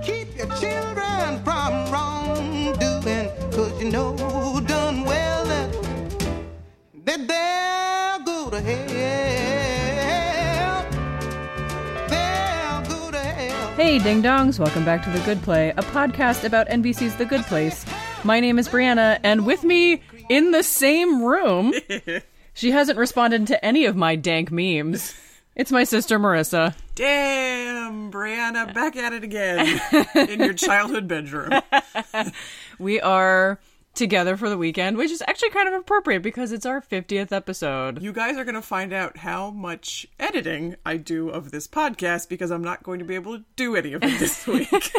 Keep your children from wrongdoing, cause you know done well that, that they'll go to hell. They'll go to hell. Hey, ding dongs, welcome back to The Good Play, a podcast about NBC's The Good Place. My name is Brianna, and with me in the same room, she hasn't responded to any of my dank memes. It's my sister Marissa. Damn, Brianna, back at it again in your childhood bedroom. We are together for the weekend, which is actually kind of appropriate because it's our 50th episode. You guys are going to find out how much editing I do of this podcast because I'm not going to be able to do any of it this week.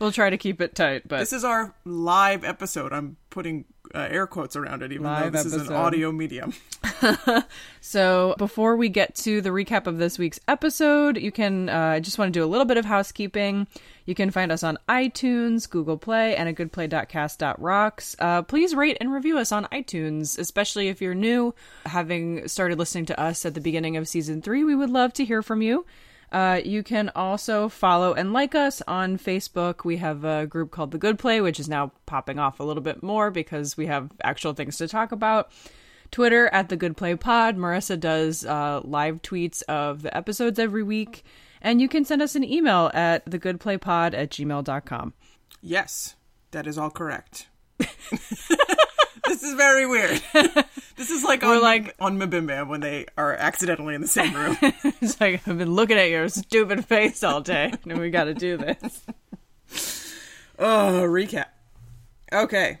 We'll try to keep it tight, but this is our live episode. I'm putting uh, air quotes around it, even Live though this is an audio medium. So, before we get to the recap of this week's episode, you can, uh, I just want to do a little bit of housekeeping. You can find us on iTunes, Google Play, and at goodplay.cast.rocks. Uh, please rate and review us on iTunes, especially if you're new. Having started listening to us at the beginning of season three, we would love to hear from you. Uh, you can also follow and like us on Facebook. We have a group called The Good Play, which is now popping off a little bit more because we have actual things to talk about. Twitter at the Good Play Pod. Marissa does uh, live tweets of the episodes every week. And you can send us an email at thegoodplaypod at gmail.com. Yes, that is all correct. this is very weird. This is like on, like- on MBMBaM when they are accidentally in the same room. It's like, I've been looking at your stupid face all day, and we got to do this. Oh, recap. Okay.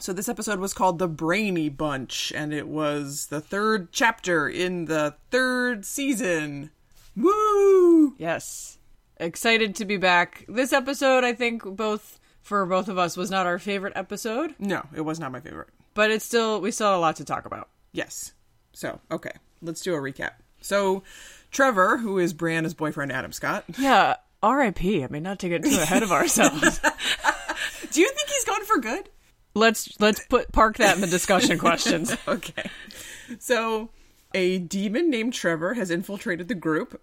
So this episode was called The Brainy Bunch, and it was the third chapter in the third season. Woo! Yes. Excited to be back. This episode, I think, both for both of us, was not our favorite episode, No, it was not my favorite. But it's still, we still have a lot to talk about. Yes. So, okay. Let's do a recap. So, Trevor, who is Brianna's boyfriend, Adam Scott. Yeah, RIP. I mean, not to get too ahead of ourselves. Do you think he's gone for good? let's let's put park that in the discussion questions. Okay. So, a demon named Trevor has infiltrated the group.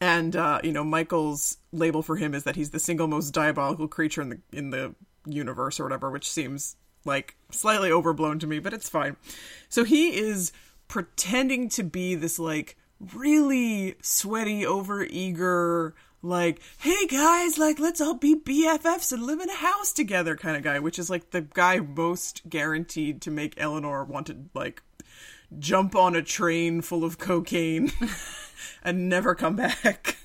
And uh, you know, Michael's label for him is that he's the single most diabolical creature in the in the universe or whatever, which seems like slightly overblown to me, but it's fine. So he is pretending to be this like really sweaty, over eager, like, hey guys, like let's all be BFFs and live in a house together kind of guy, which is like the guy most guaranteed to make Eleanor want to like jump on a train full of cocaine and never come back.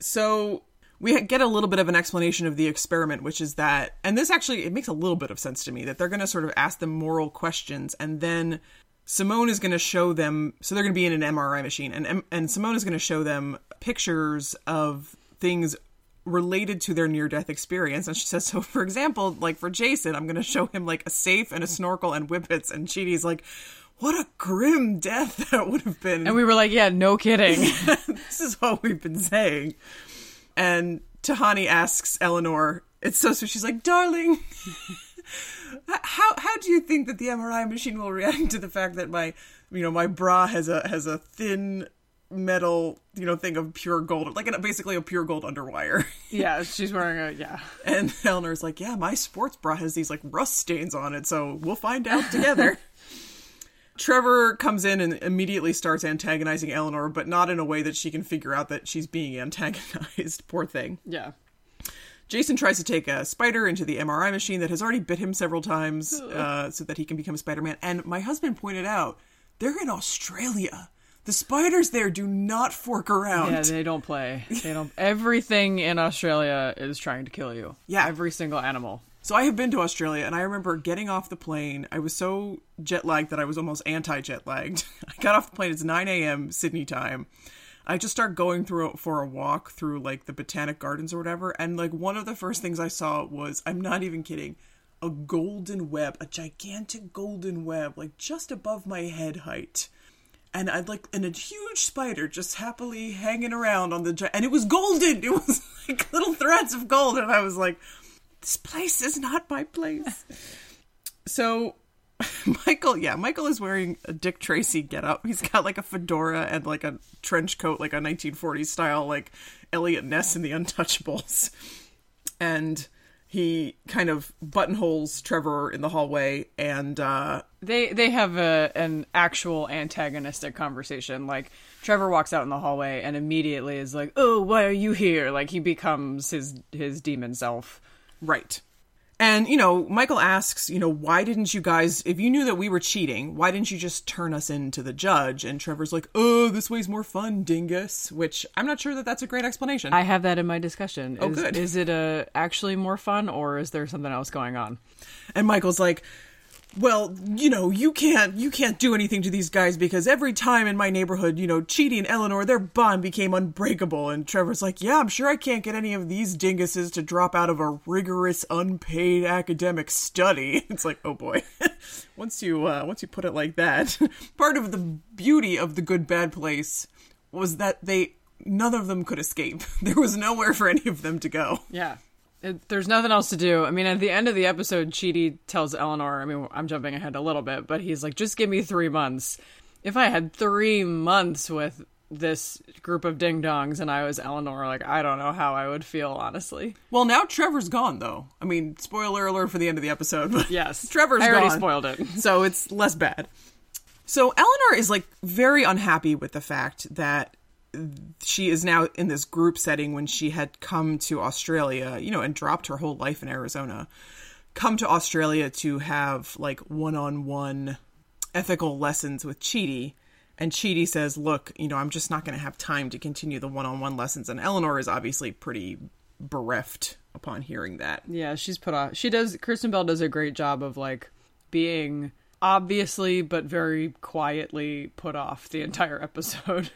So we get a little bit of an explanation of the experiment, which is that, and this actually it makes a little bit of sense to me that they're going to sort of ask them moral questions, and then Simone is going to show them. So they're going to be in an MRI machine, and and Simone is going to show them pictures of things related to their near death experience. And she says, so for example, like for Jason, I'm going to show him like a safe and a snorkel and whippets, and Chidi's like. What a grim death that would have been And we were like, yeah, no kidding. this is what we've been saying. And Tahani asks Eleanor, it's so sweet. She's like, darling, how how do you think that the MRI machine will react to the fact that my you know my bra has a has a thin metal you know thing of pure gold like a, basically a pure gold underwire yeah, she's wearing a yeah. and eleanor's like yeah my sports bra has these like rust stains on it so we'll find out together Trevor comes in and immediately starts antagonizing Eleanor, but not in a way that she can figure out that she's being antagonized. Poor thing. Yeah. Jason tries to take a spider into the MRI machine that has already bit him several times uh, so that he can become Spider Man. And my husband pointed out they're in Australia. The spiders there do not fork around. Yeah, they don't play. They don't. Everything in Australia is trying to kill you. Yeah. every single animal. So I have been to Australia, and I remember getting off the plane. I was so jet lagged that I was almost anti jet lagged. I got off the plane. It's nine a.m. Sydney time. I just start going through for a walk through like the botanic gardens or whatever, and like one of the first things I saw was I'm not even kidding, a golden web, a gigantic golden web, like just above my head height. And I'd like, and a huge spider just happily hanging around on the, and it was golden. It was like little threads of gold, and I was like, this place is not my place. so Michael, yeah, Michael is wearing a Dick Tracy getup. He's got like a fedora and like a trench coat, like a 1940s style, like Eliot Ness in The Untouchables. and he kind of buttonholes Trevor in the hallway and uh They they have a an actual antagonistic conversation. Like Trevor walks out in the hallway and immediately is like, "Oh, why are you here?" Like he becomes his his demon self. Right. And, you know, Michael asks, you know, why didn't you guys, if you knew that we were cheating, why didn't you just turn us in to the judge? And Trevor's like, oh, this way's more fun, dingus. Which I'm not sure that that's a great explanation. I have that in my discussion. Oh, is, good. Is it a actually more fun or is there something else going on? And Michael's like, well, you know, you can't you can't do anything to these guys because every time in my neighborhood, you know, Chidi and Eleanor, their bond became unbreakable. And Trevor's like, yeah, I'm sure I can't get any of these dinguses to drop out of a rigorous, unpaid academic study. It's like, oh boy. once you uh, once you put it like that, part of the beauty of the good bad place was that they none of them could escape. There was nowhere for any of them to go. Yeah. It, there's nothing else to do. I mean, at the end of the episode, Chidi tells Eleanor, I mean, I'm jumping ahead a little bit, but he's like, just give me three months. If I had three months with this group of ding dongs and I was Eleanor, like, I don't know how I would feel, honestly. Well, now Trevor's gone though. I mean, spoiler alert for the end of the episode. But Yes. Trevor's I already gone. spoiled it. so it's less bad. So Eleanor is like very unhappy with the fact that she is now in this group setting when she had come to Australia, you know, and dropped her whole life in Arizona. Come to Australia to have like one-on-one ethical lessons with Chidi. And Chidi says, "Look, you know, I'm just not going to have time to continue the one-on-one lessons." And Eleanor is obviously pretty bereft upon hearing that. Yeah, she's put off. She does. Kristen Bell does a great job of like being obviously but very quietly put off the entire episode.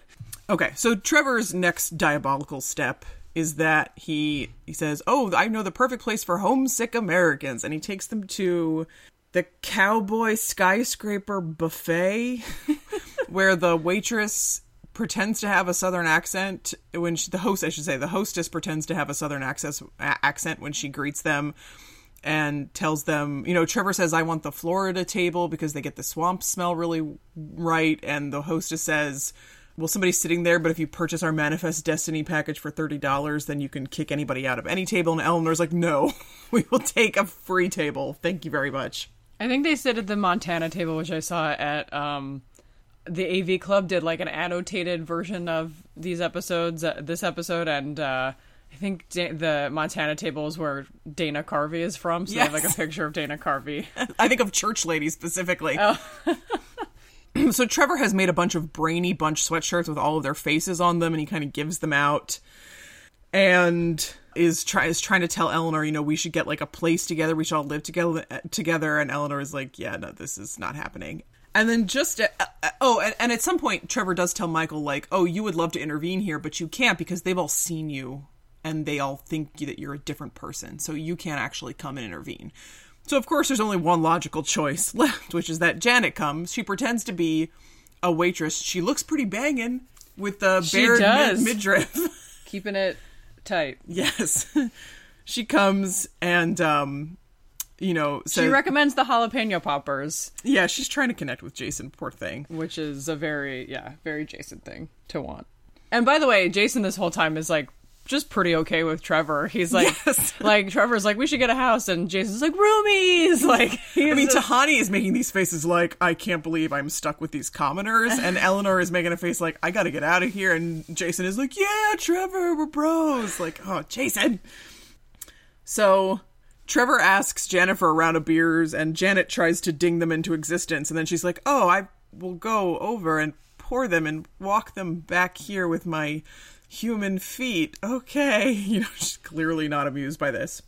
Okay, so Trevor's next diabolical step is that he he says, "Oh, I know the perfect place for homesick Americans," and he takes them to the Cowboy Skyscraper Buffet, where the waitress pretends to have a southern accent when she, the host, I should say, the hostess pretends to have a southern access, accent when she greets them. And tells them, you know, Trevor says, I want the Florida table because they get the swamp smell really right. And the hostess says, well, somebody's sitting there, but if you purchase our Manifest Destiny package for $30, then you can kick anybody out of any table. And Eleanor's like, no, we will take a free table. Thank you very much. I think they sit at the Montana table, which I saw at um, the AV Club, did like an annotated version of these episodes, uh, this episode, and uh, I think da- the Montana table is where Dana Carvey is from, so they have like a picture of Dana Carvey. I think of church ladies specifically. so Trevor has made a bunch of brainy bunch sweatshirts with all of their faces on them, and he kind of gives them out, and is try is trying to tell Eleanor, you know, we should get like a place together. We should all live together together. And Eleanor is like, yeah, no, this is not happening. And then just uh, uh, oh, and, and at some point, Trevor does tell Michael like, oh, you would love to intervene here, but you can't because they've all seen you and they all think that you're a different person, so you can't actually come and intervene. So of course, there's only one logical choice left, which is that Janet comes. She pretends to be a waitress. She looks pretty banging with the She bared mid- midriff. Keeping it tight. yes, she comes and um, you know, She recommends the jalapeno poppers, yeah, she's trying to connect with Jason. Poor thing. which is a very, yeah, very Jason thing to want. And by the way, Jason this whole time is like just pretty okay with Trevor. He's like, Yes. like Trevor's like, we should get a house, and Jason's like, roomies. Like, I mean, Tahani is making these faces like, I can't believe I'm stuck with these commoners. And Eleanor is making a face like, I gotta get out of here. And Jason is like, Yeah, Trevor, we're bros. Like, oh, Jason. So Trevor asks Jennifer for a round of beers, and Janet tries to ding them into existence. And then she's like, Oh, I will go over and pour them and walk them back here with my human feet. Okay. You know, she's clearly not amused by this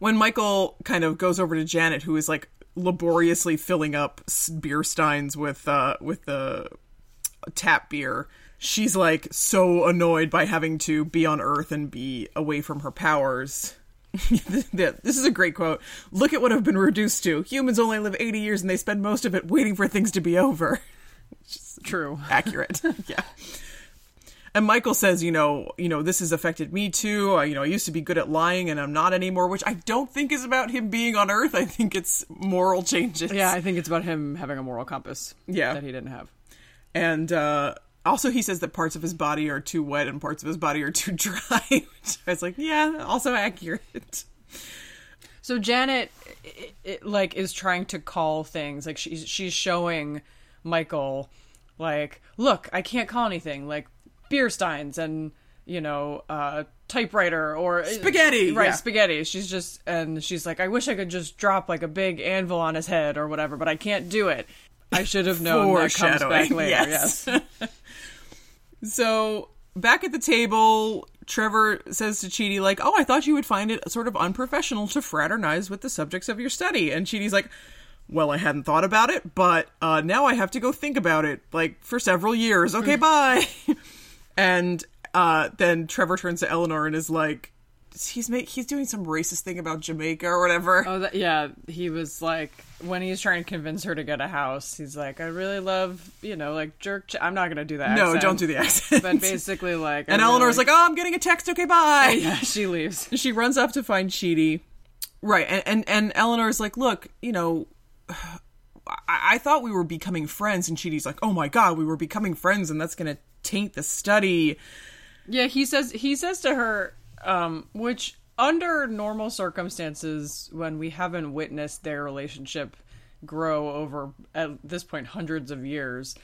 when Michael kind of goes over to Janet, who is like laboriously filling up beer steins with uh with the tap beer, she's like so annoyed by having to be on Earth and be away from her powers. this is a great quote. Look at what I've been reduced to. Humans only live 80 years and they spend most of it waiting for things to be over. true. accurate. yeah. And Michael says, you know, you know, this has affected me too. I, you know, I used to be good at lying and I'm not anymore, which I don't think is about him being on Earth. I think it's moral changes. Yeah, I think it's about him having a moral compass. Yeah. that he didn't have. And uh Also, he says that parts of his body are too wet and parts of his body are too dry. Which I was like, yeah, also accurate. So Janet, i i like, is trying to call things. Like she's she's showing Michael, like, look, I can't call anything. Like beer steins and you know, uh, typewriter or Spaghetti, Right, yeah. spaghetti. She's just and she's like, I wish I could just drop like a big anvil on his head or whatever, but I can't do it. I should have known that comes back later. yes. yes. So back at the table, Trevor says to Chidi, like, "Oh, I thought you would find it sort of unprofessional to fraternize with the subjects of your study." And Chidi's like, "Well, I hadn't thought about it, but uh, now I have to go think about it, like for several years. Okay, bye." and uh, then Trevor turns to Eleanor and is like, "He's make he's doing some racist thing about Jamaica or whatever." Oh, that, yeah. He was like, when he's trying to convince her to get a house, he's like, I really love, you know, like jerk. Ch- I'm not gonna do that. no, accent. don't do the accent. But basically, like, and really Eleanor's like, "Oh, I'm getting a text. Okay, bye." yeah, she leaves. she runs off to find Chidi. Right, and and, and Eleanor's like, look, you know, I, I thought we were becoming friends, and Chidi's like, oh my god, we were becoming friends, and that's gonna taint the study. Yeah, he says he says to her, um, which under normal circumstances, when we haven't witnessed their relationship grow over at this point hundreds of years,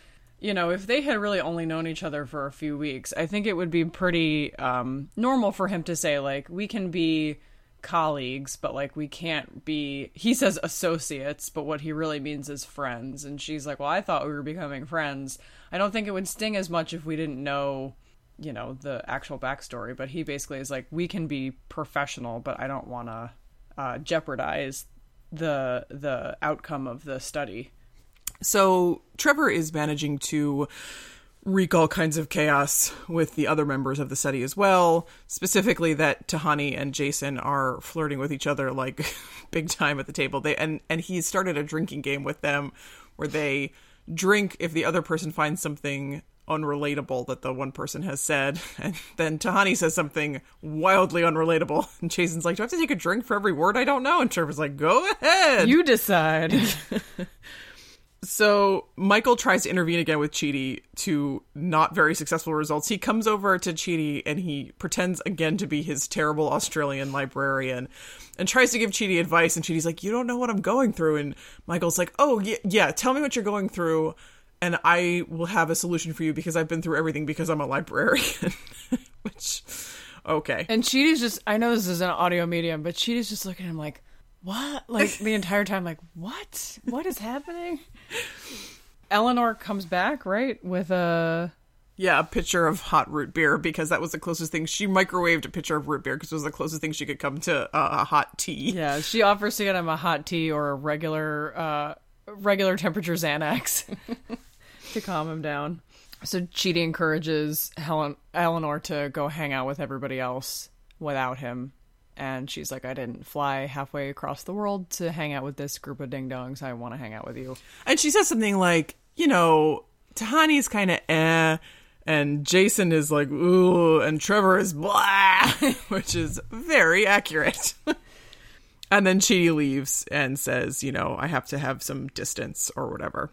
you know, if they had really only known each other for a few weeks, I think it would be pretty um, normal for him to say like, we can be colleagues, but like we can't be. He says associates, but what he really means is friends. And she's like, well, I thought we were becoming friends. I don't think it would sting as much if we didn't know you know the actual backstory but he basically is like we can be professional but i don't want to uh, jeopardize the the outcome of the study So Trevor is managing to wreak all kinds of chaos with the other members of the study as well. Specifically, that Tahani and Jason are flirting with each other like big time at the table. They and and he started a drinking game with them where they drink if the other person finds something unrelatable that the one person has said and then Tahani says something wildly unrelatable and Jason's like do I have to take a drink for every word I don't know and Trevor's like go ahead you decide so Michael tries to intervene again with Chidi to not very successful results. He comes over to Chidi and he pretends again to be his terrible Australian librarian and tries to give Chidi advice. And Chidi's like, "You don't know what I'm going through." And Michael's like, "Oh yeah, yeah. Tell me what you're going through, and I will have a solution for you because I've been through everything because I'm a librarian." Which, okay, and Chidi's just i know this is an audio medium but Chidi's just looking at him like what like the entire time like what what is happening eleanor comes back right with a yeah, a pitcher of hot root beer because that was the closest thing. She microwaved a pitcher of root beer because it was the closest thing she could come to uh, a hot tea. yeah she offers to get him a hot tea or a regular uh regular temperature xanax to calm him down. So Chidi encourages Helen Eleanor to go hang out with everybody else without him and she's like I didn't fly halfway across the world to hang out with this group of ding dongs I want to hang out with you And she says something like, you know, Tahani's kind of eh, and Jason is like, ooh, and Trevor is blah, which is very accurate. and then Chidi leaves and says, you know, I have to have some distance or whatever.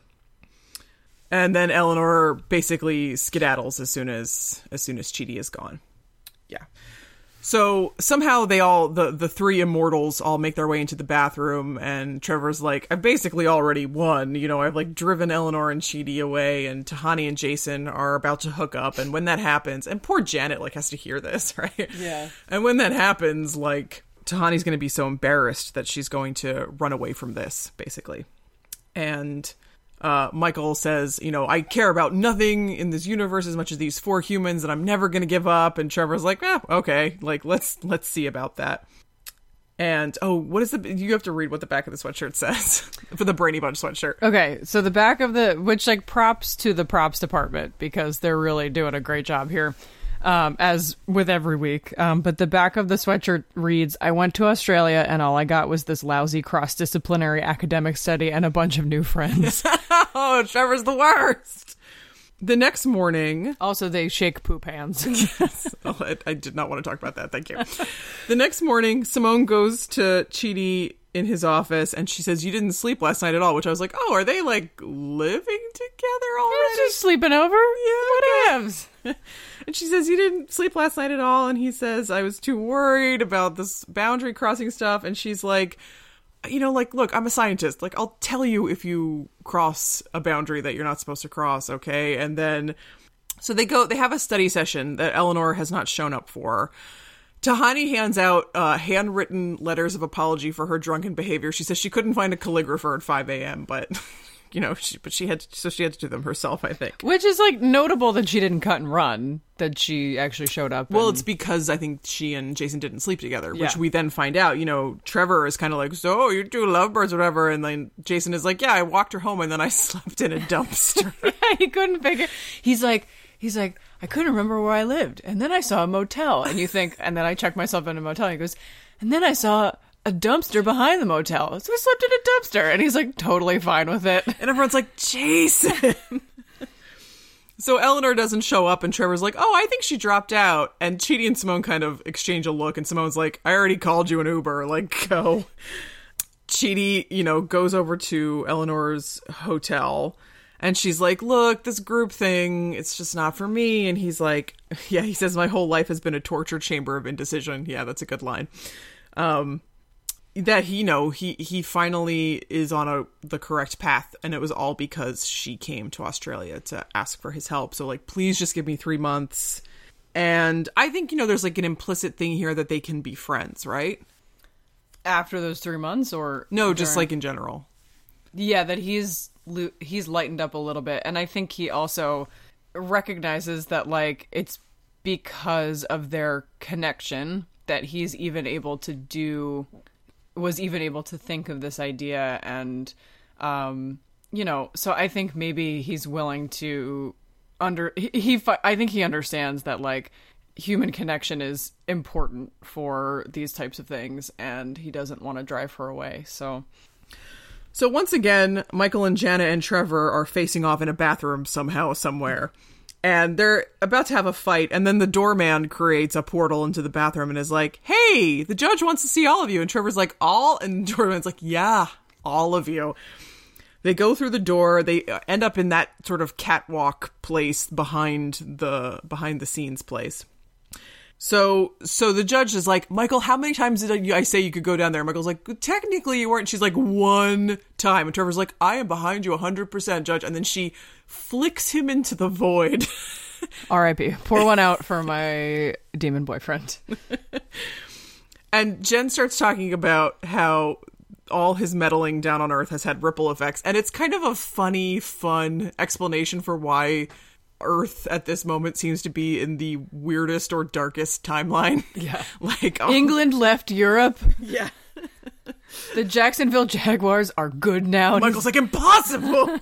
And then Eleanor basically skedaddles as soon as as soon as Chidi is gone. Yeah. So somehow they all the the three immortals all make their way into the bathroom and Trevor's like, I've basically already won. You know, I've like driven Eleanor and Chidi away and Tahani and Jason are about to hook up and when that happens and poor Janet like has to hear this, right? Yeah. And when that happens, like Tahani's gonna be so embarrassed that she's going to run away from this, basically. And uh, Michael says, you know, I care about nothing in this universe as much as these four humans, and I'm never gonna give up. And Trevor's like, eh, okay, like let's let's see about that. And oh, what is the? You have to read what the back of the sweatshirt says for the Brainy Bunch sweatshirt. Okay, so the back of the which like props to the props department because they're really doing a great job here. Um, as with every week. Um, but the back of the sweatshirt reads I went to Australia and all I got was this lousy cross disciplinary academic study and a bunch of new friends. oh, Trevor's the worst. The next morning, also, they shake poop hands. oh, I, I did not want to talk about that. Thank you. the next morning, Simone goes to Chidi in his office and she says, You didn't sleep last night at all, which I was like, Oh, are they like living together already? Just sleeping over. Yeah, What ifs? and she says, You didn't sleep last night at all. And he says, I was too worried about this boundary crossing stuff. And she's like, You know, like, look, I'm a scientist. Like, I'll tell you if you cross a boundary that you're not supposed to cross, okay? And then, so they go, they have a study session that Eleanor has not shown up for. Tahani hands out uh, handwritten letters of apology for her drunken behavior. She says she couldn't find a calligrapher at 5 a.m., but you know, she, but she had to, so she had to do them herself. I think. Which is like notable that she didn't cut and run. That she actually showed up. Well, and- it's because I think she and Jason didn't sleep together, which Yeah. we then find out. You know, Trevor is kind of like, "So you two lovebirds, whatever," and then Jason is like, "Yeah, I walked her home, and then I slept in a dumpster." yeah, he couldn't figure. He's like, he's like, I couldn't remember where I lived, and then I saw a motel, and you think, and then I checked myself in a motel. And he goes, and then I saw a dumpster behind the motel, so I slept in a dumpster, and he's like totally fine with it. and everyone's like, "Jason." So Eleanor doesn't show up, and Trevor's like, "Oh, I think she dropped out." And Chidi and Simone kind of exchange a look, and Simone's like, "I already called you an Uber. Like, go." Chidi, you know, goes over to Eleanor's hotel, and she's like, "Look, this group thing, it's just not for me." And he's like, "Yeah," he says, "My whole life has been a torture chamber of indecision." Yeah, that's a good line. Um, that he you know he he finally is on a the correct path and it was all because she came to Australia to ask for his help. So like please just give me 3 months. And I think you know there's like an implicit thing here that they can be friends right? After those three months, or no just during- like in general. Yeah, that he's he's lightened up a little bit, and I think he also recognizes that like it's because of their connection that he's even able to do was even able to think of this idea and um you know so i think maybe he's willing to under he, he i think he understands that like human connection is important for these types of things and he doesn't want to drive her away so So once again, Michael and Janet and Trevor are facing off in a bathroom somehow, somewhere. And they're about to have a fight, and then the doorman creates a portal into the bathroom and is like, Hey, the judge wants to see all of you. And Trevor's like, All? And doorman's like, Yeah, all of you. They go through the door, they end up in that sort of catwalk place behind the behind the scenes place. So, so the judge is like, Michael, how many times did I say you could go down there? Michael's like, technically you weren't. She's like, one time. And Trevor's like, I am behind you 100%, judge. And then she flicks him into the void. rip pour one out for my demon boyfriend and Jen starts talking about how all his meddling down on Earth has had ripple effects. And it's kind of a funny, fun explanation for why Earth at this moment seems to be in the weirdest or darkest timeline. Yeah. like, oh, england left europe yeah. the jacksonville jaguars are good now Michael's like, impossible.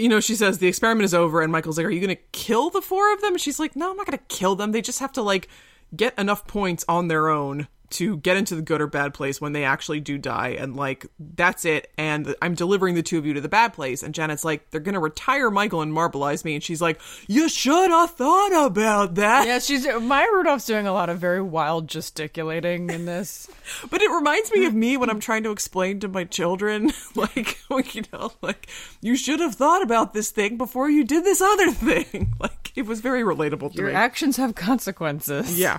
you know, she says the experiment is over, and Michael's like, "Are you going to kill the four of them?" And she's like, "No, I'm not going to kill them. They just have to like get enough points on their own to get into the good or bad place when they actually do die, and like that's it. And I'm delivering the two of you to the bad place." And Janet's like, "They're going to retire Michael and marbleize me," and she's like, "You should have thought about that." Yeah, she's Maya Rudolph's doing a lot of very wild gesticulating in this. But it reminds me of me when I'm trying to explain to my children, like, you know, like, you should have thought about this thing before you did this other thing. Like, it was very relatable to Your me. actions have consequences. yeah.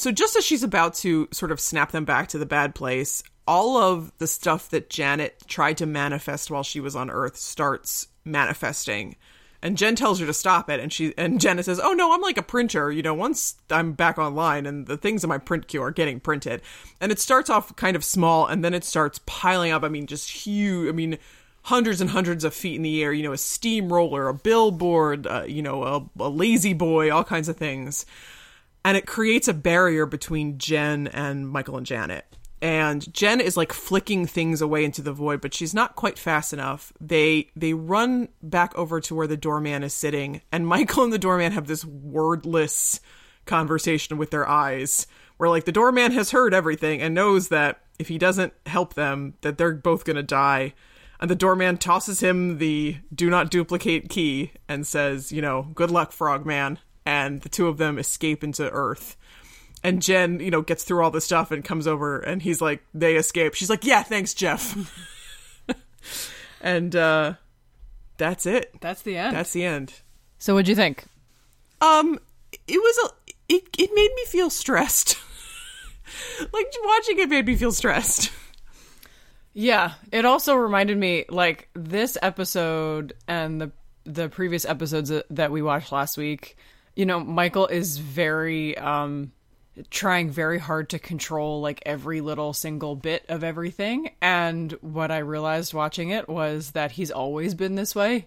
So just as she's about to sort of snap them back to the bad place, all of the stuff that Janet tried to manifest while she was on Earth starts manifesting. And Jen tells her to stop it, and she and Janet says, "Oh no, I'm like a printer. You know, once I'm back online, and the things in my print queue are getting printed, and it starts off kind of small, and then it starts piling up. I mean, just huge. I mean, hundreds and hundreds of feet in the air. You know, a steamroller, a billboard, uh, you know, a, a lazy boy, all kinds of things." And it creates a barrier between Jen and Michael and Janet. And Jen is like flicking things away into the void, but she's not quite fast enough. They they run back over to where the doorman is sitting, and Michael and the doorman have this wordless conversation with their eyes, where like the doorman has heard everything and knows that if he doesn't help them, that they're both gonna die. And the doorman tosses him the do not duplicate key and says, you know, good luck, frogman. And the two of them escape into Earth. and Jen, you know, gets through all the stuff and comes over and he's like, they escape. She's like, yeah, thanks, Jeff. and uh that's it. That's the end. That's the end. so what'd you think? Um, it was a, it, it made me feel stressed. like watching it made me feel stressed. Yeah, it also reminded me like this episode and the the previous episodes that we watched last week. You know, Michael is very um trying very hard to control like every little single bit of everything and what I realized watching it was that he's always been this way.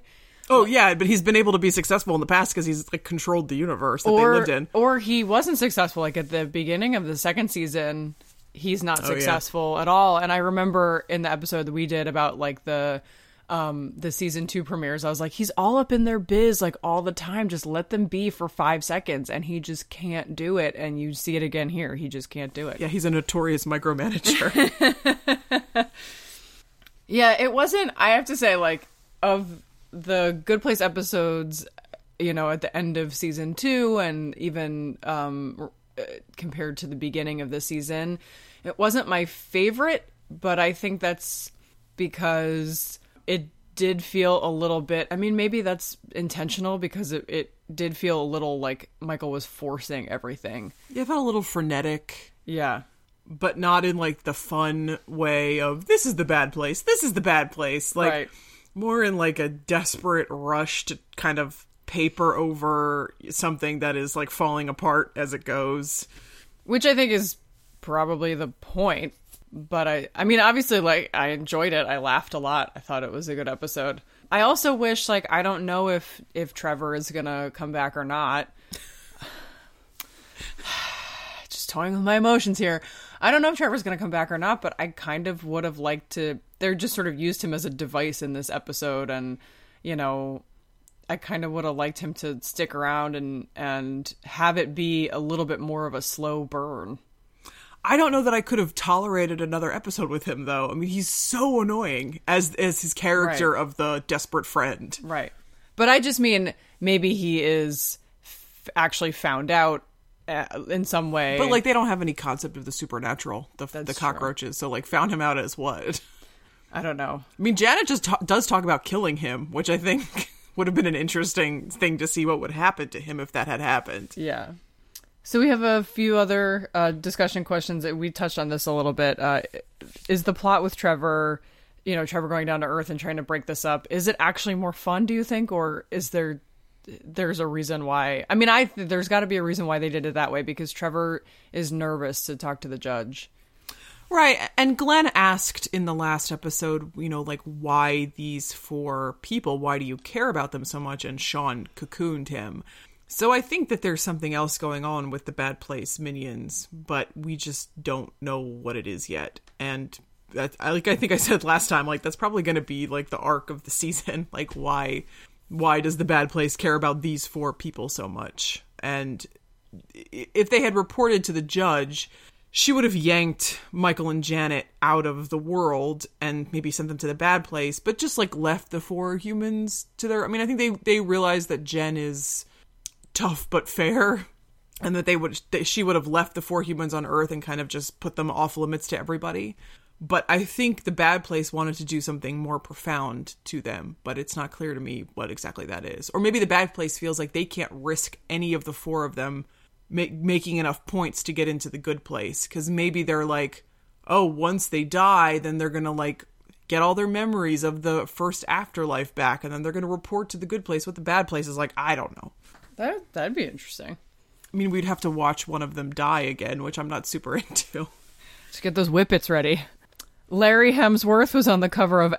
Oh yeah, but he's been able to be successful in the past because he's like controlled the universe that they lived in. or he wasn't successful like at the beginning of the second season he's not Oh, yeah. successful at all and I remember in the episode that we did about like the um the season 2 premieres I was like he's all up in their biz like all the time just let them be for 5 seconds and he just can't do it and you see it again here he just can't do it. Yeah, he's a notorious micromanager. Yeah, it wasn't. I have to say, like, of the Good Place episodes, you know, at the end of season two, and even um, uh, compared to the beginning of the season, it wasn't my favorite, but I think that's because it did feel a little bit. I mean, maybe that's intentional because it, it did feel a little like Michael was forcing everything. yeah, it felt a little frenetic. Yeah. but not in like the fun way of this is the bad place, this is the bad place. Like Right. more in like a desperate rush to kind of paper over something that is like falling apart as it goes. which I think is probably the point. But I, I mean, obviously, like I enjoyed it. I laughed a lot. I thought it was a good episode. I also wish, like, I don't know if if Trevor is gonna come back or not. Just toying with my emotions here. I don't know if Trevor's gonna come back or not, but I kind of would have liked to. They're just sort of used him as a device in this episode, and you know, I kind of would have liked him to stick around and and have it be a little bit more of a slow burn. I don't know that I could have tolerated another episode with him though. I mean, he's so annoying as as his character Right. of the desperate friend. Right. But I just mean maybe he is f- actually found out uh, in some way. But like they don't have any concept of the supernatural, the the That's cockroaches. So like found him out as what? I don't know. I mean, Janet just ta- does talk about killing him, which I think would have been an interesting thing to see what would happen to him if that had happened. Yeah. So we have a few other uh, discussion questions that we touched on this a little bit. Uh, is the plot with Trevor, you know, Trevor going down to Earth and trying to break this up, is it actually more fun? Do you think, or is there there's a reason why? I mean, I there's got to be a reason why they did it that way because Trevor is nervous to talk to the judge. Right. And Glenn asked in the last episode, you know, like, why these four people? Why do you care about them so much? And Shawn cocooned him. So I think that there's something else going on with the Bad Place minions, but we just don't know what it is yet. And that, I- like I think I said last time, like that's probably going to be like the arc of the season. Like why why does the Bad Place care about these four people so much? And if they had reported to the judge, she would have yanked Michael and Janet out of the world and maybe sent them to the bad place, but just like left the four humans to their. I mean, I think they they realized that Jen is tough but fair, and that they would that she would have left the four humans on Earth and kind of just put them off limits to everybody. But I think the bad place wanted to do something more profound to them, but it's not clear to me what exactly that is. Or maybe the bad place feels like they can't risk any of the four of them ma- making enough points to get into the good place because maybe they're like, oh, once they die, then they're gonna like get all their memories of the first afterlife back, and then they're gonna report to the good place. What the bad place is like, I don't know. That that'd be interesting. I mean, we'd have to watch one of them die again, which I'm not super into. Let's get those whippets ready. Larry Hemsworth was on the cover of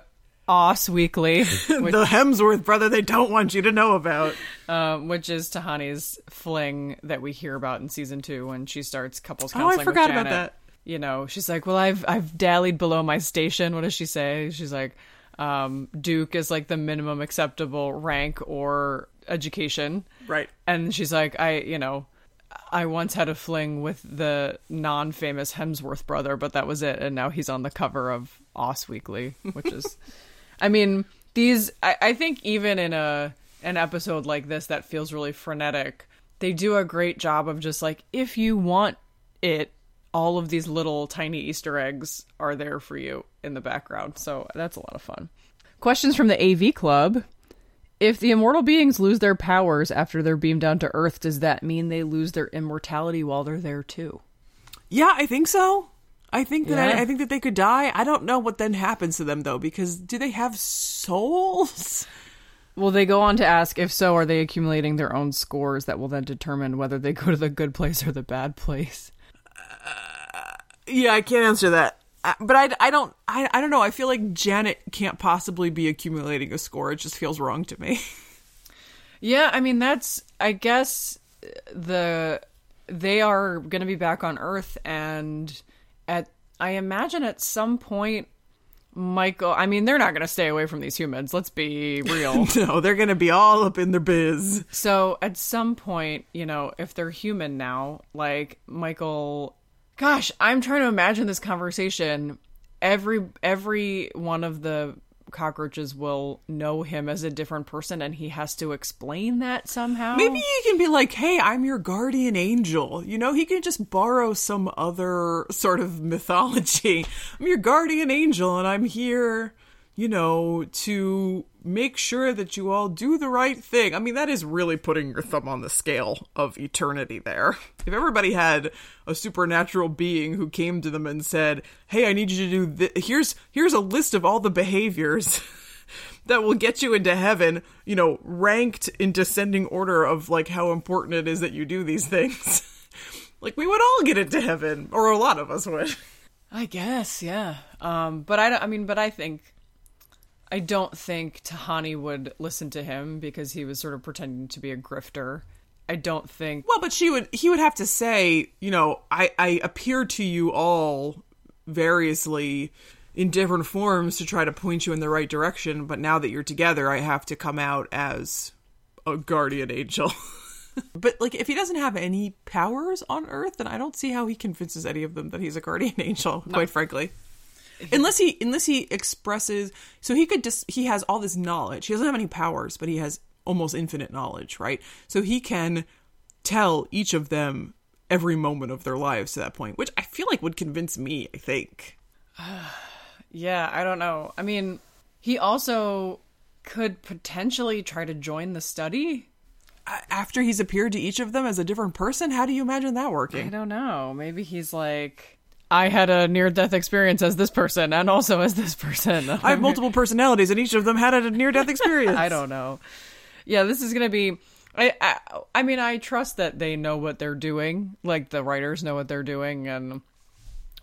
Oz Weekly, which, the Hemsworth brother they don't want you to know about. um, which is Tahani's fling that we hear about in season two when she starts couples Oh, I counseling. forgot with about that. You know, she's like, "Well, I've I've dallied below my station." What does she say? She's like, um, "Duke is like the minimum acceptable rank or education." Right. and she's like i you know i once had a fling with the non-famous hemsworth brother but that was it and now he's on the cover of oz weekly which is i mean these I, I think even in a an episode like this that feels really frenetic they do a great job of just like if you want it all of these little tiny Easter eggs are there for you in the background. So that's a lot of fun. Questions from the AV Club. If the immortal beings lose their powers after they're beamed down to Earth, does that mean they lose their immortality while they're there too? Yeah, I think so. I think that Yeah. I, I think that they could die. I don't know what then happens to them though, because do they have souls? Well, they go on to ask if so, are they accumulating their own scores that will then determine whether they go to the good place or the bad place? Yeah, I can't answer that. But I, I don't I, I don't know. I feel like Janet can't possibly be accumulating a score. It just feels wrong to me. Yeah, I mean that's I guess the they are going to be back on Earth and at I imagine at some point Michael I mean they're not going to stay away from these humans, let's be real. no, they're gonna be all up in their biz. so at some point, you know, if they're human now, like Michael gosh, I'm trying to imagine this conversation. Every every one of the cockroaches will know him as a different person and he has to explain that somehow. Maybe he can be like, "Hey, I'm your guardian angel." You know, he can just borrow some other sort of mythology. I'm your guardian angel, and I'm here, you know, to make sure that you all do the right thing. I mean, that is really putting your thumb on the scale of eternity there. If everybody had a supernatural being who came to them and said, "Hey, I need you to do this. Here's here's a list of all the behaviors." that will get you into heaven, you know, ranked in descending order of like how important it is that you do these things. like we would all get into heaven, or a lot of us would. I guess, yeah. Um, but I, don't- I mean, but I think, I don't think Tahani would listen to him because he was sort of pretending to be a grifter. I don't think. Well, but she would he would have to say, you know, I I appear to you all variously in different forms to try to point you in the right direction, but now that you're together, I have to come out as a guardian angel. but like if he doesn't have any powers on earth, then I don't see how he convinces any of them that he's a guardian angel, quite frankly. Unless he unless he expresses so he could just he has all this knowledge. He doesn't have any powers, but he has almost infinite knowledge, right? So he can tell each of them every moment of their lives to that point, which I feel like would convince me, I think. Yeah, I don't know. I mean, he also could potentially try to join the study. After he's appeared to each of them as a different person, how do you imagine that working? I don't know. Maybe he's like, I had a near death experience as this person and also as this person. I have multiple personalities, and each of them had a near-death experience. I don't know. Yeah, this is gonna be. I, I I mean, I trust that they know what they're doing. Like the writers know what they're doing, and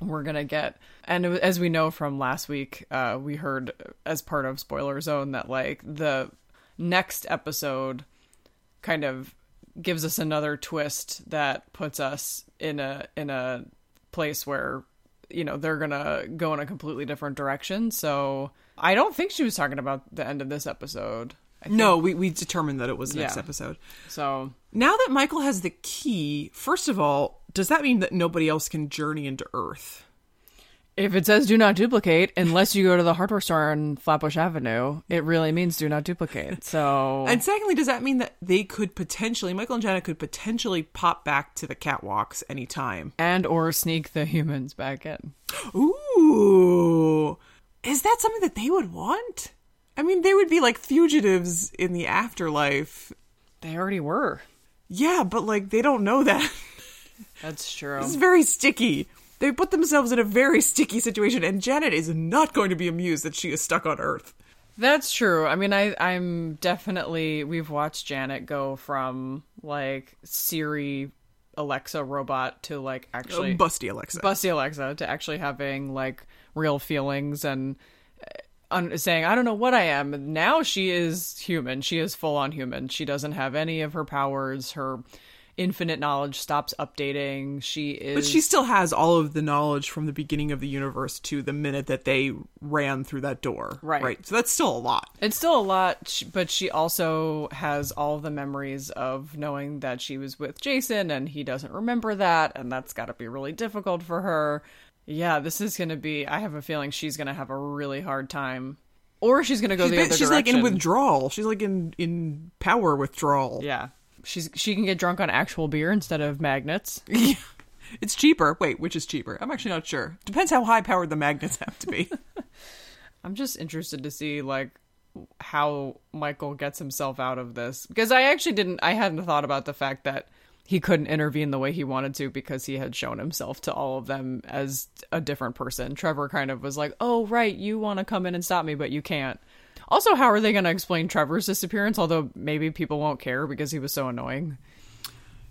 we're gonna get. And as we know from last week, uh, we heard as part of Spoiler Zone that like the next episode kind of gives us another twist that puts us in a in a place where you know they're gonna go in a completely different direction. So I don't think she was talking about the end of this episode. No, we, we determined that it was next Yeah. episode. So Now that Michael has the key, first of all, does that mean that nobody else can journey into Earth? If it says do not duplicate, unless you go to the hardware store on Flatbush Avenue, it really means do not duplicate. So And secondly, does that mean that they could potentially, Michael and Janet could potentially pop back to the catwalks anytime? and or sneak the humans back in. Ooh. Is that something that they would want? I mean, they would be like fugitives in the afterlife. They already were. Yeah, but like they don't know that. That's true. It's very sticky. They put themselves in a very sticky situation, and Janet is not going to be amused that she is stuck on Earth. That's true. I mean, I I'm definitely we've watched Janet go from like Siri Alexa robot to like actually Busty Alexa. busty Alexa to actually having like real feelings and uh, un- saying I don't know what I am. And Now she is human. She is full on human. She doesn't have any of her powers. Her infinite knowledge stops updating. She is But she still has all of the knowledge from the beginning of the universe to the minute that they ran through that door. Right. Right. So that's still a lot. It's still a lot, but she also has all the memories of knowing that she was with Jason and he doesn't remember that, and that's got to be really difficult for her. Yeah, this is going to be. I have a feeling she's going to have a really hard time, or she's going to go the She's, other she's like in withdrawal. She's like in in power withdrawal. Yeah, she's she can get drunk on actual beer instead of magnets. It's cheaper. Wait, which is cheaper? I'm actually not sure. Depends how high powered the magnets have to be. I'm just interested to see like how Michael gets himself out of this because I actually didn't I hadn't thought about the fact that he couldn't intervene the way he wanted to because he had shown himself to all of them as a different person. Trevor kind of was like, "Oh, right, you want to come in and stop me, but you can't." Also, how are they going to explain Trevor's disappearance? Although maybe people won't care because he was so annoying.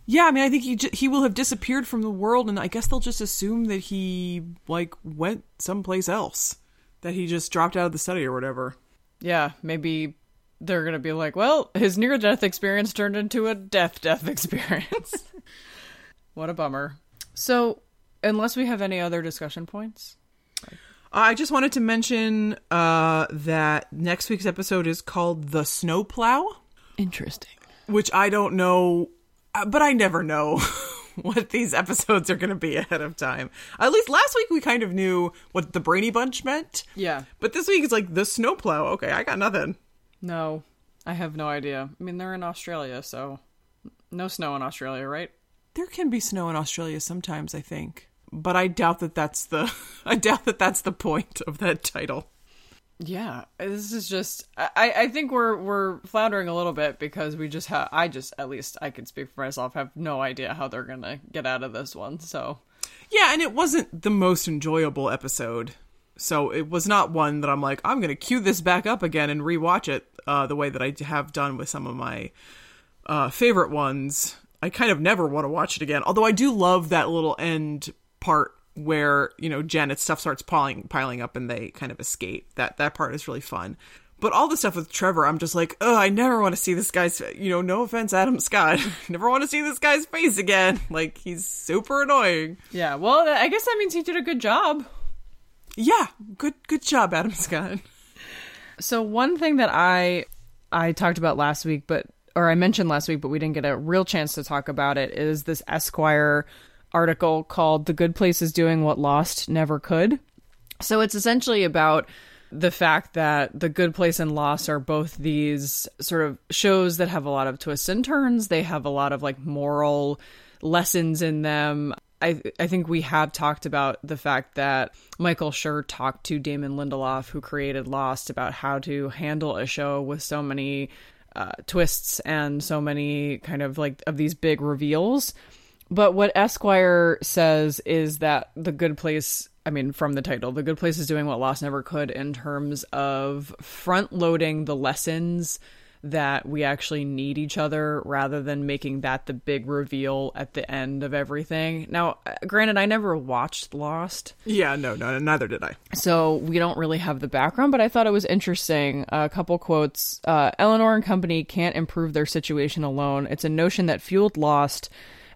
yeah, I mean, I think he he will have disappeared from the world, and I guess they'll just assume that he like went someplace else, that he just dropped out of the study or whatever. Yeah, maybe they're going to be like, "Well, his near-death experience turned into a death-death experience." what a bummer. So, unless we have any other discussion points, I just wanted to mention uh, that next week's episode is called "The Snowplow." interesting. which I don't know, uh, but I never know what these episodes are going to be ahead of time. At least last week we kind of knew what the Brainy Bunch meant, Yeah. but this week it's like the snowplow. Okay, I got nothing. No, I have no idea. I mean, they're in Australia, so no snow in Australia, right? There can be snow in Australia sometimes, I think, but I doubt that that's the I doubt that that's the point of that title. Yeah, this is just. I I think we're we're floundering a little bit because we just have. I just at least I can speak for myself. Have no idea how they're gonna get out of this one. So Yeah, and it wasn't the most enjoyable episode. So it was not one that I'm like, I'm going to cue this back up again and rewatch it uh, the way that I have done with some of my uh, favorite ones. I kind of never want to watch it again. Although I do love that little end part where, you know, Janet's stuff starts piling, piling up and they kind of escape. That, that part is really fun. But all the stuff with Trevor, I'm just like, oh, I never want to see this guy's, you know, no offense, Adam Scott, never want to see this guy's face again. Like, he's super annoying. yeah, well, uh, I guess that means he did a good job. Yeah, good good job, Adam Scott. So one thing that I I talked about last week, but or I mentioned last week, but we didn't get a real chance to talk about it, is this Esquire article called "The Good Place is Doing What Lost Never Could." So it's essentially about the fact that The Good Place and Lost are both these sort of shows that have a lot of twists and turns. They have a lot of like moral lessons in them. I I think we have talked about the fact that Michael Schur talked to Damon Lindelof, who created Lost, about how to handle a show with so many uh, twists and so many kind of like of these big reveals. But what Esquire says is that The Good Place, I mean, from the title, The Good Place is doing what Lost never could in terms of front loading the lessons that we actually need each other rather than making that the big reveal at the end of everything. Now, granted, I never watched Lost, Yeah, no, no, neither did I. so we don't really have the background, but I thought it was interesting. a couple quotes uh, Eleanor and company can't improve their situation alone. It's a notion that fueled Lost.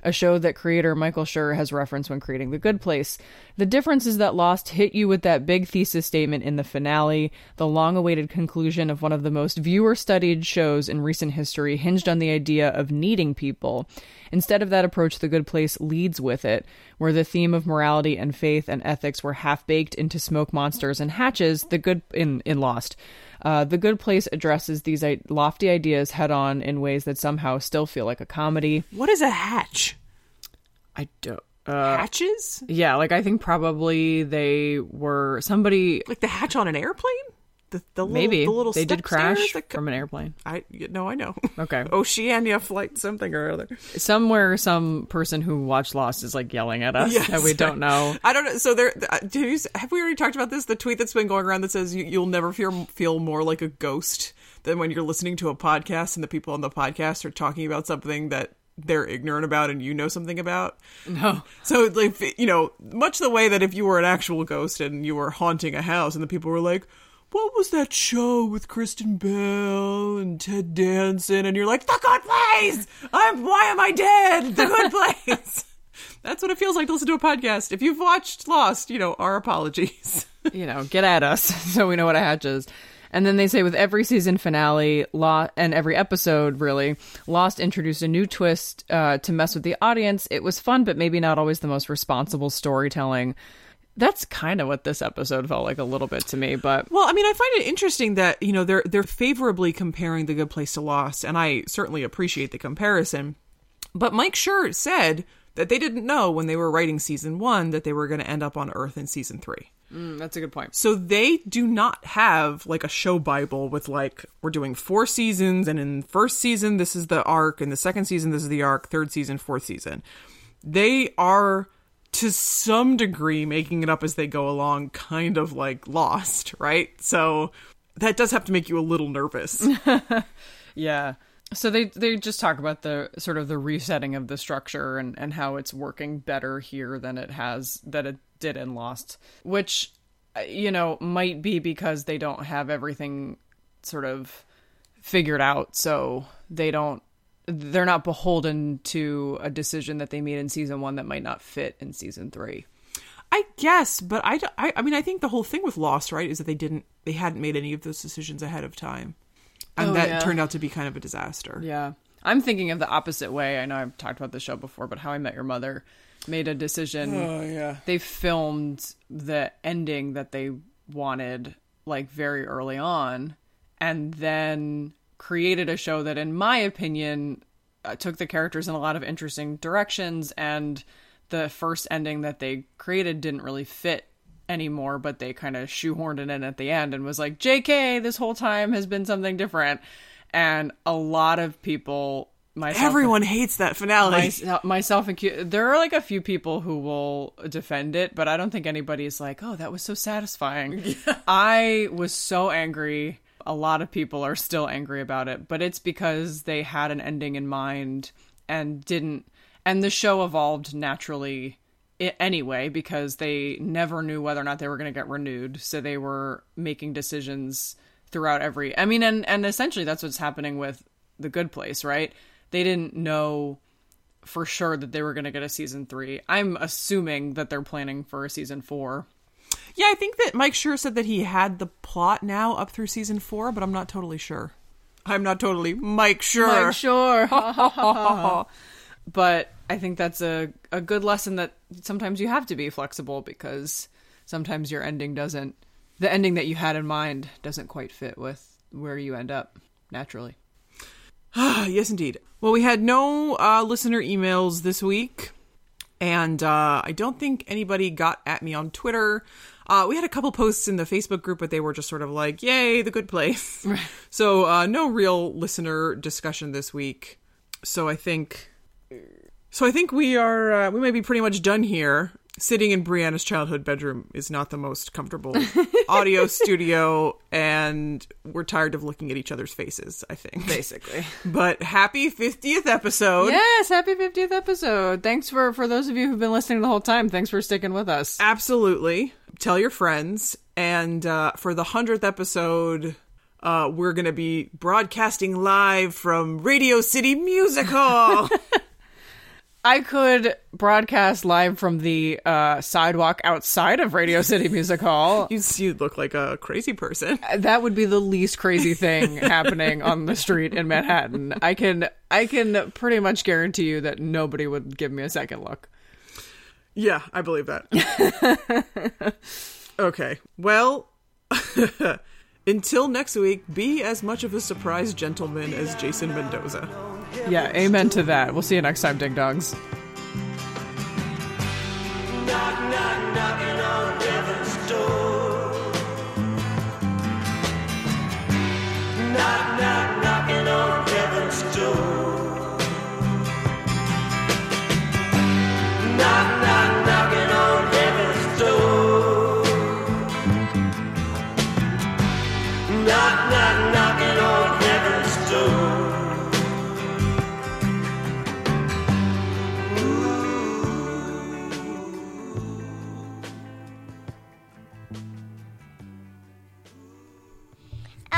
A show that creator Michael Schur has referenced when creating The Good Place. The difference is that Lost hit you with that big thesis statement in the finale, the long awaited conclusion of one of the most viewer studied shows in recent history, hinged on the idea of needing people. Instead of that approach, The Good Place leads with it, where the theme of morality and faith and ethics were half baked into smoke monsters and hatches. The good in in Lost, uh, The Good Place addresses these i- lofty ideas head on in ways that somehow still feel like a comedy. What is a hatch? I don't. Uh, Hatches? yeah, like I think probably they were somebody. Like the hatch on an airplane? The, the little, Maybe the little they did crash co- from an airplane. I no, I know. Okay. Oceania flight something or other. Somewhere, some person who watched Lost is like yelling at us Yes. that we don't know. I don't know. So there, uh, have, you, have we already talked about this? The tweet that's been going around that says you, you'll never feel feel more like a ghost than when you're listening to a podcast and the people on the podcast are talking about something that they're ignorant about and you know something about. No. So like you know, much the way that if you were an actual ghost and you were haunting a house and the people were like, "What was that show with Kristen Bell and Ted Danson?" and you're like, "The Good Place. I'm why am I dead? The Good Place." That's what it feels like to listen to a podcast. If you've watched Lost, you know our apologies. you know, get at us so we know what a hatch is. And then they say with every season finale, Law and every episode really, Lost introduced a new twist uh, to mess with the audience. It was fun, but maybe not always the most responsible storytelling. That's kind of what this episode felt like a little bit to me, but Well, I mean, I find it interesting that you know they're they're favorably comparing The Good Place to Lost, and I certainly appreciate the comparison. But Mike Schur said that they didn't know when they were writing season one that they were going to end up on Earth in season three. Mm, that's a good point. So they do not have like a show Bible with like, we're doing four seasons, and in first season, this is the arc, in the second season, this is the arc, third season, fourth season. They are to some degree making it up as they go along, kind of like lost, right? So that does have to make you a little nervous. Yeah. So they they just talk about the sort of the resetting of the structure and and how it's working better here than it has that it did in Lost, which uh, you know might be because they don't have everything sort of figured out, so they don't they're not beholden to a decision that they made in season 1 that might not fit in season 3. I guess, but I, I, I mean, I think the whole thing with Lost, right, is that they didn't, they hadn't made any of those decisions ahead of time. And Oh, that yeah. turned out to be kind of a disaster. Yeah. I'm thinking of the opposite way. I know I've talked about the show before, but How I Met Your Mother made a decision. Oh, yeah. They filmed the ending that they wanted like very early on and then created a show that in my opinion uh, took the characters in a lot of interesting directions and the first ending that they created didn't really fit anymore but they kind of shoehorned it in at the end and was like JK this whole time has been something different and a lot of people myself Everyone hates that finale. myself, myself included. There are like a few people who will defend it, but I don't think anybody's like, "Oh, that was so satisfying." I was so angry. A lot of people are still angry about it, but it's because they had an ending in mind and didn't. And the show evolved naturally anyway because they never knew whether or not they were going to get renewed, so they were making decisions throughout every. I mean, and and essentially that's what's happening with the Good Place, right? They didn't know for sure that they were going to get a season three. I'm assuming that they're planning for a season four. Yeah, I think that Mike Schur said that he had the plot now up through season four, but I'm not totally sure. I'm not totally Mike Schur. sure. but I think that's a, a good lesson that sometimes you have to be flexible because sometimes your ending doesn't, the ending that you had in mind doesn't quite fit with where you end up naturally. yes, indeed. Well, we had no uh, listener emails this week, and uh, I don't think anybody got at me on Twitter. Uh, we had a couple posts in the Facebook group, but they were just sort of like, "Yay, the good place." So, uh, no real listener discussion this week. So I think, so I think we are uh, we may be pretty much done here. Sitting in Brianna's childhood bedroom is not the most comfortable audio studio, and we're tired of looking at each other's faces. I think Basically. but happy 50th episode. Yes, happy 50th episode. Thanks for for those of you who've been listening the whole time. Thanks for sticking with us. Absolutely. Tell your friends. And uh, for the 100th episode, uh, we're going to be broadcasting live from Radio City Music Hall. I could broadcast live from the uh, sidewalk outside of Radio City Music Hall. you, you look like a crazy person. That would be the least crazy thing happening on the street in Manhattan. I can I can pretty much guarantee you that nobody would give me a second look. Yeah, I believe that. okay. Well, until next week, be as much of a surprise gentleman as Jason Mendoza. Yeah, amen to that. We'll see you next time, Ding Dongs. Knock, knock, knocking on heaven's door. Knock, knock, knocking on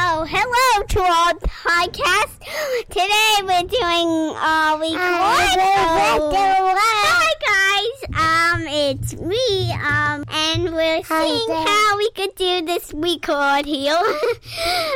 Oh, hello to our podcast. Today we're doing uh record. so- Hi guys. Um, it's me. Um, and we're seeing how we could do this record here.